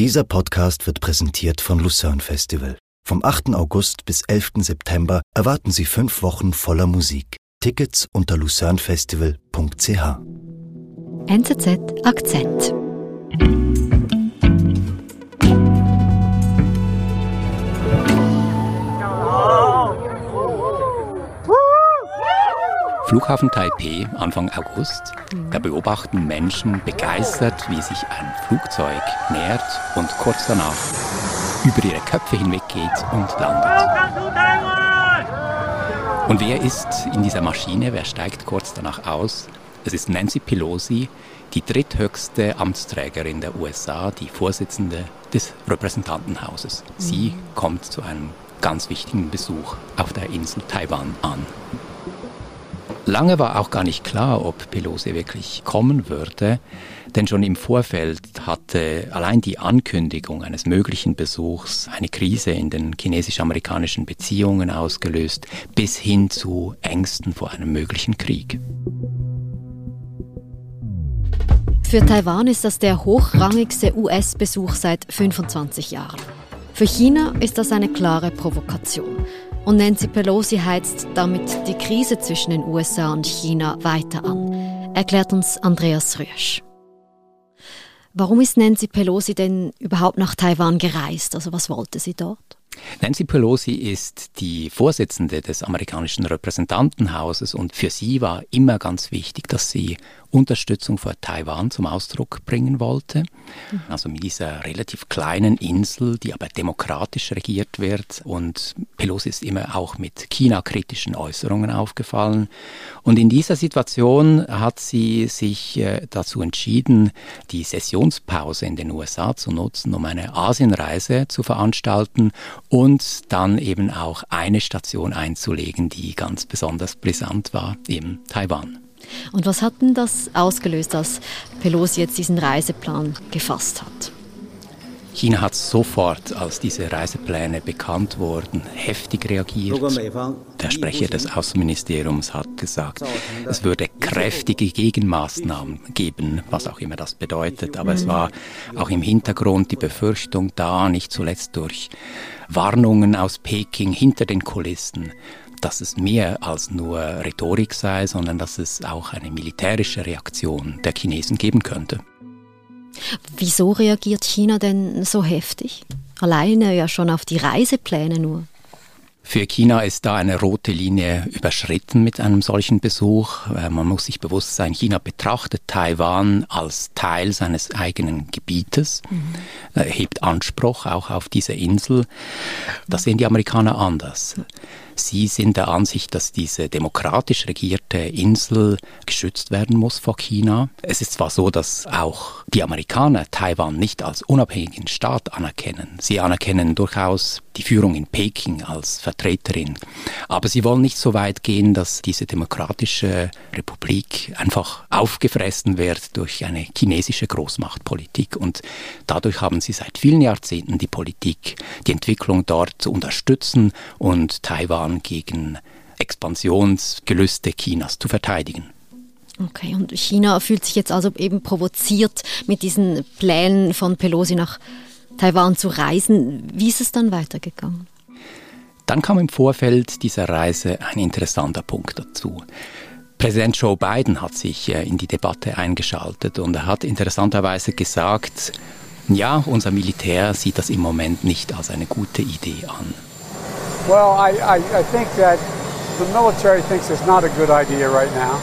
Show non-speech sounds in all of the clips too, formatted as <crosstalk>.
Dieser Podcast wird präsentiert von Lucerne Festival. Vom 8. August bis 11. September erwarten Sie fünf Wochen voller Musik. Tickets unter lucernefestival.ch. NZZ Akzent. Flughafen Taipei Anfang August. Da beobachten Menschen begeistert, wie sich ein Flugzeug nähert und kurz danach über ihre Köpfe hinweg geht und landet. Und wer ist in dieser Maschine? Wer steigt kurz danach aus? Es ist Nancy Pelosi, die dritthöchste Amtsträgerin der USA, die Vorsitzende des Repräsentantenhauses. Sie mhm. kommt zu einem ganz wichtigen Besuch auf der Insel Taiwan an. Lange war auch gar nicht klar, ob Pelosi wirklich kommen würde, denn schon im Vorfeld hatte allein die Ankündigung eines möglichen Besuchs eine Krise in den chinesisch-amerikanischen Beziehungen ausgelöst, bis hin zu Ängsten vor einem möglichen Krieg. Für Taiwan ist das der hochrangigste US-Besuch seit 25 Jahren. Für China ist das eine klare Provokation. Und Nancy Pelosi heizt damit die Krise zwischen den USA und China weiter an, erklärt uns Andreas Rösch. Warum ist Nancy Pelosi denn überhaupt nach Taiwan gereist? Also was wollte sie dort? Nancy Pelosi ist die Vorsitzende des amerikanischen Repräsentantenhauses und für sie war immer ganz wichtig, dass sie Unterstützung für Taiwan zum Ausdruck bringen wollte. Mhm. Also mit dieser relativ kleinen Insel, die aber demokratisch regiert wird. Und Pelosi ist immer auch mit China-kritischen Äußerungen aufgefallen. Und in dieser Situation hat sie sich äh, dazu entschieden, die Sessionspause in den USA zu nutzen, um eine Asienreise zu veranstalten und dann eben auch eine Station einzulegen, die ganz besonders brisant war, eben Taiwan. Und was hat denn das ausgelöst, dass Pelosi jetzt diesen Reiseplan gefasst hat? China hat sofort, als diese Reisepläne bekannt wurden, heftig reagiert. Der Sprecher des Außenministeriums hat gesagt, es würde kräftige Gegenmaßnahmen geben, was auch immer das bedeutet. Aber es war auch im Hintergrund die Befürchtung da, nicht zuletzt durch Warnungen aus Peking hinter den Kulissen, dass es mehr als nur Rhetorik sei, sondern dass es auch eine militärische Reaktion der Chinesen geben könnte. Wieso reagiert China denn so heftig? Alleine ja schon auf die Reisepläne nur. Für China ist da eine rote Linie überschritten mit einem solchen Besuch. Äh, man muss sich bewusst sein, China betrachtet Taiwan als Teil seines eigenen Gebietes, mhm. hebt Anspruch auch auf diese Insel. Das sehen die Amerikaner anders. Sie sind der Ansicht, dass diese demokratisch regierte Insel geschützt werden muss vor China. Es ist zwar so, dass auch die Amerikaner Taiwan nicht als unabhängigen Staat anerkennen. Sie anerkennen durchaus die Führung in Peking als Vertreterin. Aber sie wollen nicht so weit gehen, dass diese demokratische Republik einfach aufgefressen wird durch eine chinesische Großmachtpolitik. Und dadurch haben sie seit vielen Jahrzehnten die Politik, die Entwicklung dort zu unterstützen und Taiwan gegen Expansionsgelüste Chinas zu verteidigen. Okay, und China fühlt sich jetzt also eben provoziert mit diesen Plänen von Pelosi nach Taiwan zu reisen. Wie ist es dann weitergegangen? Dann kam im Vorfeld dieser Reise ein interessanter Punkt dazu. Präsident Joe Biden hat sich äh, in die Debatte eingeschaltet und er hat interessanterweise gesagt, ja, unser Militär sieht das im Moment nicht als eine gute Idee an. Well, I, I, I think that the military thinks it's not a good idea right now,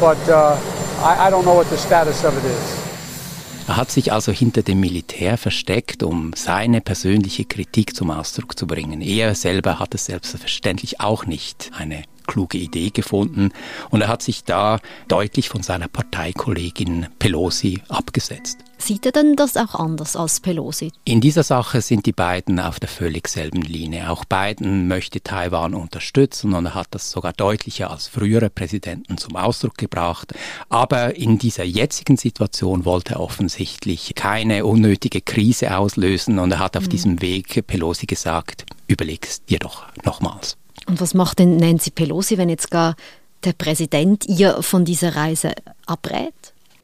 but uh, I, I don't know what the status of it is. Er hat sich also hinter dem Militär versteckt, um seine persönliche Kritik zum Ausdruck zu bringen. Er selber hat es selbstverständlich auch nicht eine kluge Idee gefunden und er hat sich da deutlich von seiner Parteikollegin Pelosi abgesetzt. Sieht er denn das auch anders als Pelosi? In dieser Sache sind die beiden auf der völlig selben Linie. Auch Biden möchte Taiwan unterstützen und er hat das sogar deutlicher als frühere Präsidenten zum Ausdruck gebracht. Aber in dieser jetzigen Situation wollte er offensichtlich keine unnötige Krise auslösen und er hat auf mhm. diesem Weg Pelosi gesagt, überlegst dir doch nochmals. Und was macht denn Nancy Pelosi, wenn jetzt gar der Präsident ihr von dieser Reise abrät?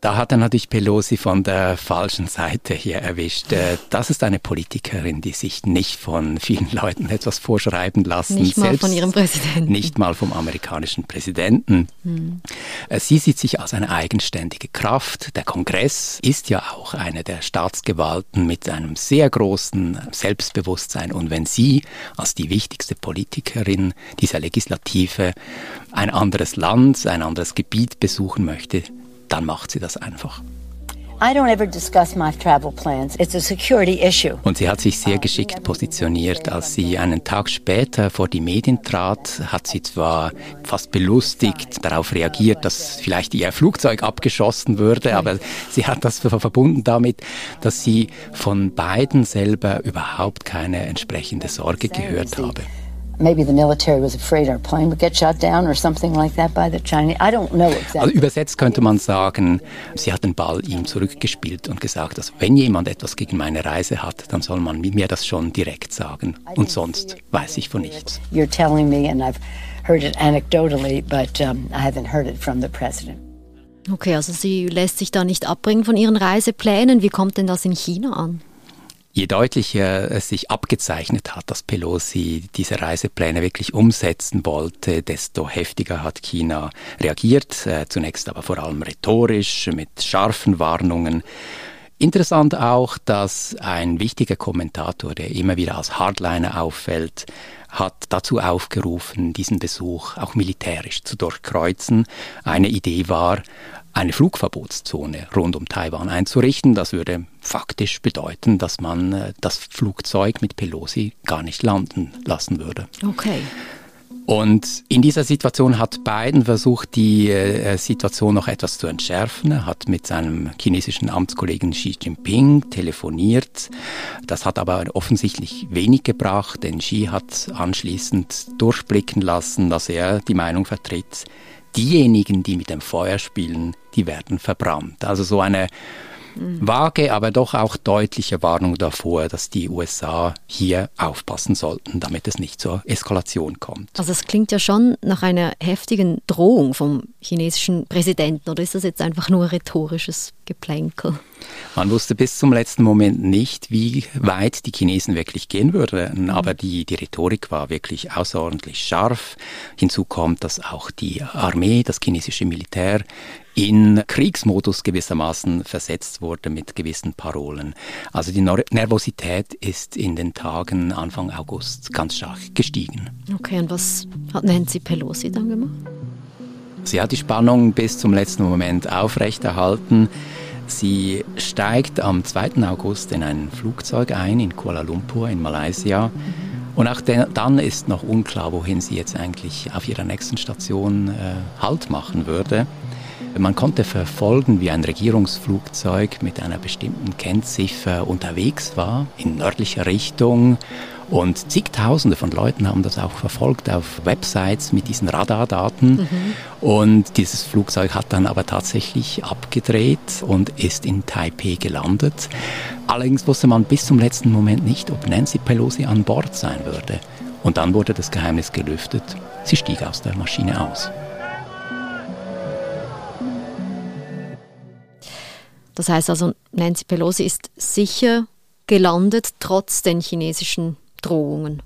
Da hat er natürlich Pelosi von der falschen Seite hier erwischt. Äh, das ist eine Politikerin, die sich nicht von vielen Leuten etwas vorschreiben lassen. Nicht mal von ihrem Präsidenten. Nicht mal vom amerikanischen Präsidenten. Hm. Sie sieht sich als eine eigenständige Kraft. Der Kongress ist ja auch eine der Staatsgewalten mit einem sehr großen Selbstbewusstsein. Und wenn sie als die wichtigste Politikerin dieser Legislative ein anderes Land, ein anderes Gebiet besuchen möchte, dann macht sie das einfach. Und sie hat sich sehr geschickt positioniert. Als sie einen Tag später vor die Medien trat, hat sie zwar fast belustigt darauf reagiert, dass vielleicht ihr Flugzeug abgeschossen würde, aber sie hat das verbunden damit, dass sie von beiden selber überhaupt keine entsprechende Sorge gehört habe maybe the military was afraid our plane would get shot down or something like that by the Chinese. I don't know exactly. Also übersetzt könnte man sagen, sie hat den Ball ihm zurückgespielt und gesagt, dass wenn jemand etwas gegen meine Reise hat, dann soll man mir das schon direkt sagen und sonst weiß ich von nichts. You're telling me and I've heard it anecdotally, but um, I haven't heard it from the president. Okay, also sie lässt sich da nicht abbringen von ihren Reiseplänen. Wie kommt denn das in China an? Je deutlicher es sich abgezeichnet hat, dass Pelosi diese Reisepläne wirklich umsetzen wollte, desto heftiger hat China reagiert, äh, zunächst aber vor allem rhetorisch mit scharfen Warnungen. Interessant auch, dass ein wichtiger Kommentator, der immer wieder als Hardliner auffällt, hat dazu aufgerufen, diesen Besuch auch militärisch zu durchkreuzen. Eine Idee war, eine Flugverbotszone rund um Taiwan einzurichten. Das würde faktisch bedeuten, dass man äh, das Flugzeug mit Pelosi gar nicht landen lassen würde. Okay. Und in dieser Situation hat Biden versucht, die äh, Situation noch etwas zu entschärfen. Er hat mit seinem chinesischen Amtskollegen Xi Jinping telefoniert. Das hat aber offensichtlich wenig gebracht, denn Xi hat anschließend durchblicken lassen, dass er die Meinung vertritt, diejenigen, die mit dem Feuer spielen, die werden verbrannt. Also so eine vage, aber doch auch deutliche Warnung davor, dass die USA hier aufpassen sollten, damit es nicht zur Eskalation kommt. Also es klingt ja schon nach einer heftigen Drohung vom chinesischen Präsidenten oder ist das jetzt einfach nur rhetorisches Geplänkel? Man wusste bis zum letzten Moment nicht, wie weit die Chinesen wirklich gehen würden, mhm. aber die, die Rhetorik war wirklich außerordentlich scharf. Hinzu kommt, dass auch die Armee, das chinesische Militär in Kriegsmodus gewissermaßen versetzt wurde mit gewissen Parolen. Also die Nervosität ist in den Tagen Anfang August ganz stark gestiegen. Okay, und was hat Nancy Pelosi dann gemacht? Sie hat die Spannung bis zum letzten Moment aufrechterhalten. Sie steigt am 2. August in ein Flugzeug ein in Kuala Lumpur in Malaysia. Und auch dann ist noch unklar, wohin sie jetzt eigentlich auf ihrer nächsten Station äh, Halt machen würde. Man konnte verfolgen, wie ein Regierungsflugzeug mit einer bestimmten Kennziffer unterwegs war in nördlicher Richtung. Und zigtausende von Leuten haben das auch verfolgt auf Websites mit diesen Radardaten. Mhm. Und dieses Flugzeug hat dann aber tatsächlich abgedreht und ist in Taipei gelandet. Allerdings wusste man bis zum letzten Moment nicht, ob Nancy Pelosi an Bord sein würde. Und dann wurde das Geheimnis gelüftet. Sie stieg aus der Maschine aus. Das heißt also, Nancy Pelosi ist sicher gelandet, trotz den chinesischen Drohungen.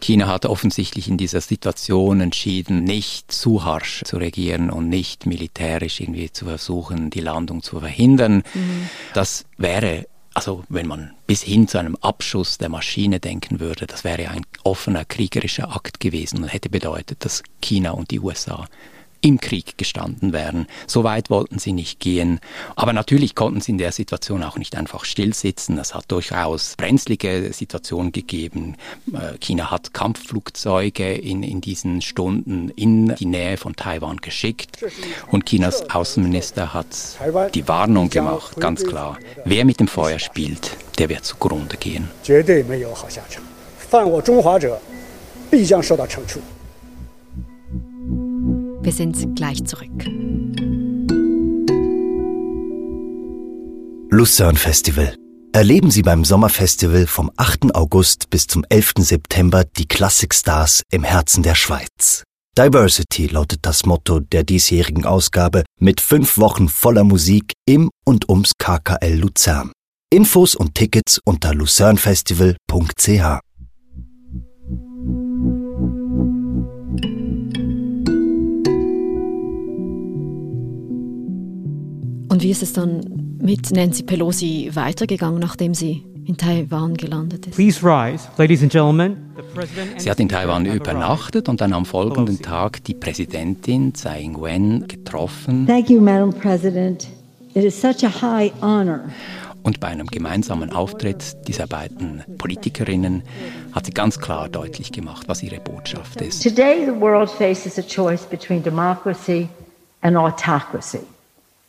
China hat offensichtlich in dieser Situation entschieden, nicht zu harsch zu regieren und nicht militärisch irgendwie zu versuchen, die Landung zu verhindern. Mhm. Das wäre also wenn man bis hin zu einem Abschuss der Maschine denken würde, das wäre ein offener kriegerischer Akt gewesen und hätte bedeutet, dass China und die USA im Krieg gestanden wären. So weit wollten sie nicht gehen. Aber natürlich konnten sie in der Situation auch nicht einfach stillsitzen. Es hat durchaus brenzlige Situationen gegeben. Äh, China hat Kampfflugzeuge in, in diesen Stunden in die Nähe von Taiwan geschickt. Und Chinas Außenminister hat die Warnung gemacht, ganz klar. Wer mit dem Feuer spielt, der wird zugrunde gehen. 犯我中华者，必将受到惩处。 Wir sind gleich zurück. Lucerne Festival. Erleben Sie beim Sommerfestival vom 8. August bis zum 11. September die Klassikstars im Herzen der Schweiz. Diversity lautet das Motto der diesjährigen Ausgabe mit fünf Wochen voller Musik im und ums KKL Luzern. Infos und Tickets unter lucernfestival.ch. Und wie ist es dann mit Nancy Pelosi weitergegangen, nachdem sie in Taiwan gelandet ist? Please rise, ladies and gentlemen. Sie hat in Taiwan übernachtet und dann am folgenden Tag die Präsidentin Tsai Ing-wen getroffen. Thank you, Madam President. It is such a high honor. Und bei einem gemeinsamen Auftritt dieser beiden Politikerinnen hat sie ganz klar deutlich gemacht, was ihre Botschaft ist. Today the world faces a choice between democracy and autocracy.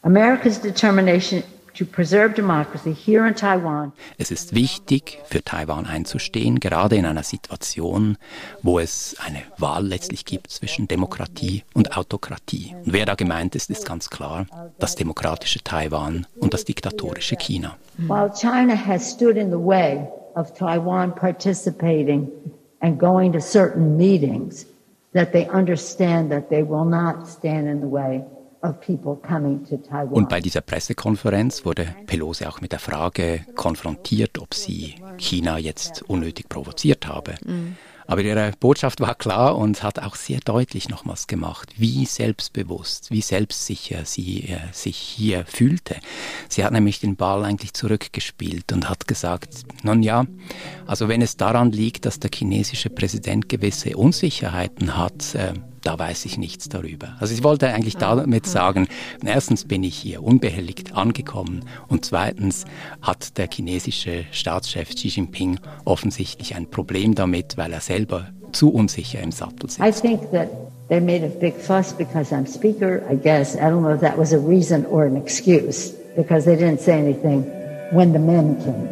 America's determination to preserve democracy here in Taiwan. Es ist wichtig, für Taiwan einzustehen, gerade in einer Situation, wo es eine Wahl letztlich gibt zwischen Demokratie und Autokratie. Und wer da gemeint ist, ist ganz klar das demokratische Taiwan und das diktatorische China. While China has stood in the way of Taiwan participating and going to certain meetings, that they understand that they will not stand in the way und bei dieser Pressekonferenz wurde Pelosi auch mit der Frage konfrontiert, ob sie China jetzt unnötig provoziert habe. Mhm. Aber ihre Botschaft war klar und hat auch sehr deutlich nochmals gemacht, wie selbstbewusst, wie selbstsicher sie äh, sich hier fühlte. Sie hat nämlich den Ball eigentlich zurückgespielt und hat gesagt, nun ja, also wenn es daran liegt, dass der chinesische Präsident gewisse Unsicherheiten hat, äh, da weiß ich nichts darüber. Also ich wollte eigentlich damit sagen, erstens bin ich hier unbehelligt angekommen und zweitens hat der chinesische Staatschef Xi Jinping offensichtlich ein Problem damit, weil er selber zu unsicher im Sattel sitzt. I think that they made a big fuss because I'm speaker, I guess. I don't know if that was a reason or an excuse because they didn't say anything when the men came.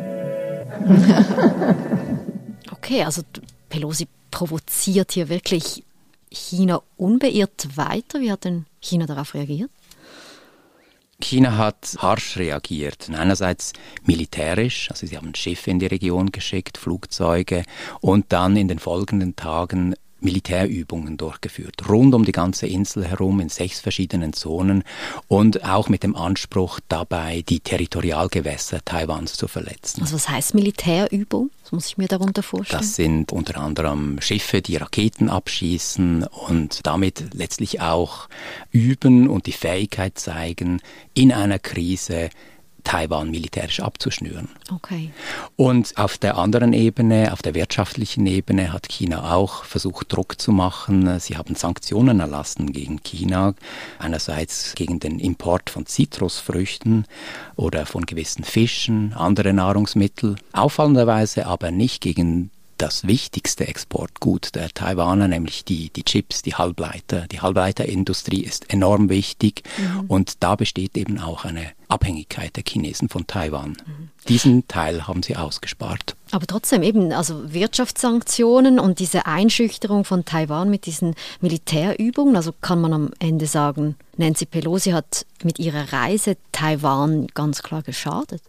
<laughs> okay, also Pelosi provoziert hier wirklich China unbeirrt weiter? Wie hat denn China darauf reagiert? China hat harsch reagiert. Einerseits militärisch, also sie haben Schiffe in die Region geschickt, Flugzeuge und dann in den folgenden Tagen Militärübungen durchgeführt, rund um die ganze Insel herum in sechs verschiedenen Zonen und auch mit dem Anspruch dabei, die Territorialgewässer Taiwans zu verletzen. Also was heißt Militärübung? Was muss ich mir darunter vorstellen? Das sind unter anderem Schiffe, die Raketen abschießen und damit letztlich auch üben und die Fähigkeit zeigen, in einer Krise Taiwan militärisch abzuschnüren. Okay. Und auf der anderen Ebene, auf der wirtschaftlichen Ebene, hat China auch versucht, Druck zu machen. Sie haben Sanktionen erlassen gegen China. Einerseits gegen den Import von Zitrusfrüchten oder von gewissen Fischen, andere Nahrungsmittel. Auffallenderweise aber nicht gegen das wichtigste Exportgut der Taiwaner, nämlich die, die Chips, die Halbleiter. Die Halbleiterindustrie ist enorm wichtig mhm. und da besteht eben auch eine Abhängigkeit der Chinesen von Taiwan. Mhm. Diesen Teil haben sie ausgespart. Aber trotzdem eben, also Wirtschaftssanktionen und diese Einschüchterung von Taiwan mit diesen Militärübungen, also kann man am Ende sagen, Nancy Pelosi hat mit ihrer Reise Taiwan ganz klar geschadet.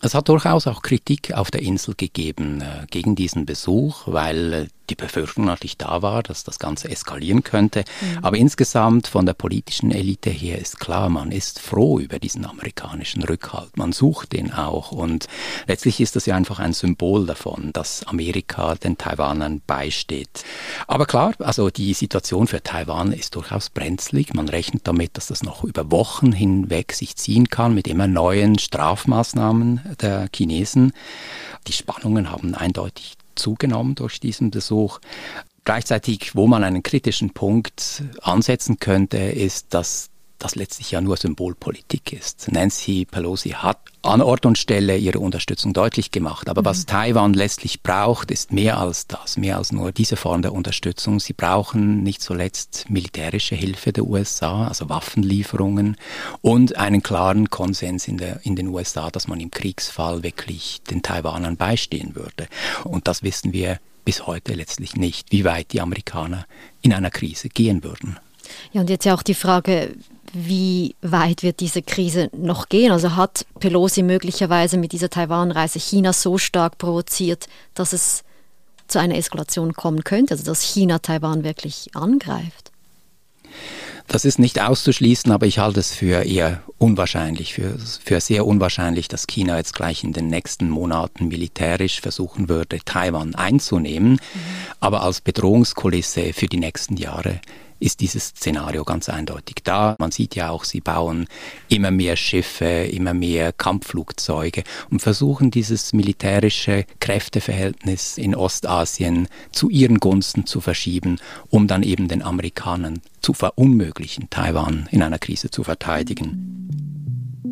Es hat durchaus auch Kritik auf der Insel gegeben äh, gegen diesen Besuch, weil äh, die Befürchtung natürlich da war, dass das Ganze eskalieren könnte. Mhm. Aber insgesamt von der politischen Elite her ist klar, man ist froh über diesen amerikanischen Rückhalt. Man sucht den auch. Und letztlich ist das ja einfach ein Symbol davon, dass Amerika den Taiwanern beisteht. Aber klar, also die Situation für Taiwan ist durchaus brenzlig. Man rechnet damit, dass das noch über Wochen hinweg sich ziehen kann mit immer neuen Strafmaßnahmen der Chinesen. Die Spannungen haben eindeutig zugenommen durch diesen Besuch. Gleichzeitig, wo man einen kritischen Punkt ansetzen könnte, ist, dass das letztlich ja nur Symbolpolitik ist. Nancy Pelosi hat an Ort und Stelle ihre Unterstützung deutlich gemacht. Aber mhm. was Taiwan letztlich braucht, ist mehr als das, mehr als nur diese Form der Unterstützung. Sie brauchen nicht zuletzt militärische Hilfe der USA, also Waffenlieferungen und einen klaren Konsens in, der, in den USA, dass man im Kriegsfall wirklich den Taiwanern beistehen würde. Und das wissen wir bis heute letztlich nicht, wie weit die Amerikaner in einer Krise gehen würden. Ja, und jetzt ja auch die Frage, wie weit wird diese Krise noch gehen? Also hat Pelosi möglicherweise mit dieser Taiwan-Reise China so stark provoziert, dass es zu einer Eskalation kommen könnte, also dass China Taiwan wirklich angreift? Das ist nicht auszuschließen, aber ich halte es für eher unwahrscheinlich, für, für sehr unwahrscheinlich, dass China jetzt gleich in den nächsten Monaten militärisch versuchen würde, Taiwan einzunehmen. Mhm. Aber als Bedrohungskulisse für die nächsten Jahre ist dieses Szenario ganz eindeutig da. Man sieht ja auch, sie bauen immer mehr Schiffe, immer mehr Kampfflugzeuge und versuchen dieses militärische Kräfteverhältnis in Ostasien zu ihren Gunsten zu verschieben, um dann eben den Amerikanern zu verunmöglichen, Taiwan in einer Krise zu verteidigen.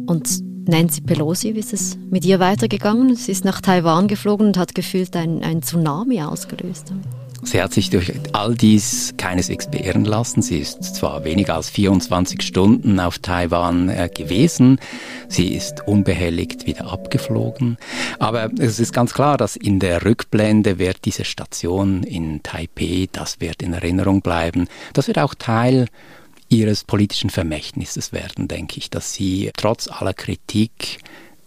Und Nancy Pelosi, wie ist es mit ihr weitergegangen? Sie ist nach Taiwan geflogen und hat gefühlt ein, ein Tsunami ausgelöst. Sie hat sich durch all dies keineswegs beirren lassen. Sie ist zwar weniger als 24 Stunden auf Taiwan äh, gewesen, sie ist unbehelligt wieder abgeflogen, aber es ist ganz klar, dass in der Rückblende wird diese Station in Taipei, das wird in Erinnerung bleiben. Das wird auch Teil ihres politischen Vermächtnisses werden, denke ich, dass sie trotz aller Kritik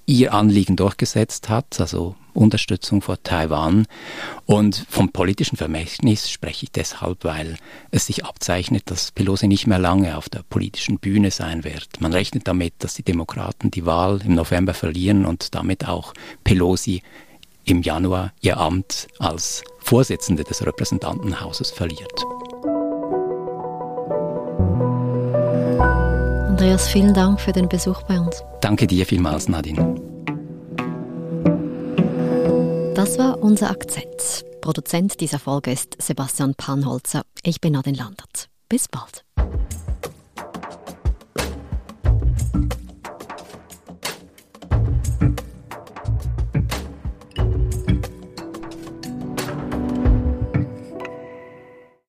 ihr Anliegen durchgesetzt hat, also Unterstützung vor Taiwan. Und vom politischen Vermächtnis spreche ich deshalb, weil es sich abzeichnet, dass Pelosi nicht mehr lange auf der politischen Bühne sein wird. Man rechnet damit, dass die Demokraten die Wahl im November verlieren und damit auch Pelosi im Januar ihr Amt als Vorsitzende des Repräsentantenhauses verliert. Andreas, vielen Dank für den Besuch bei uns. Danke dir vielmals, Nadine. Das war unser Akzent. Produzent dieser Folge ist Sebastian Panholzer. Ich bin Nadine Landert. Bis bald.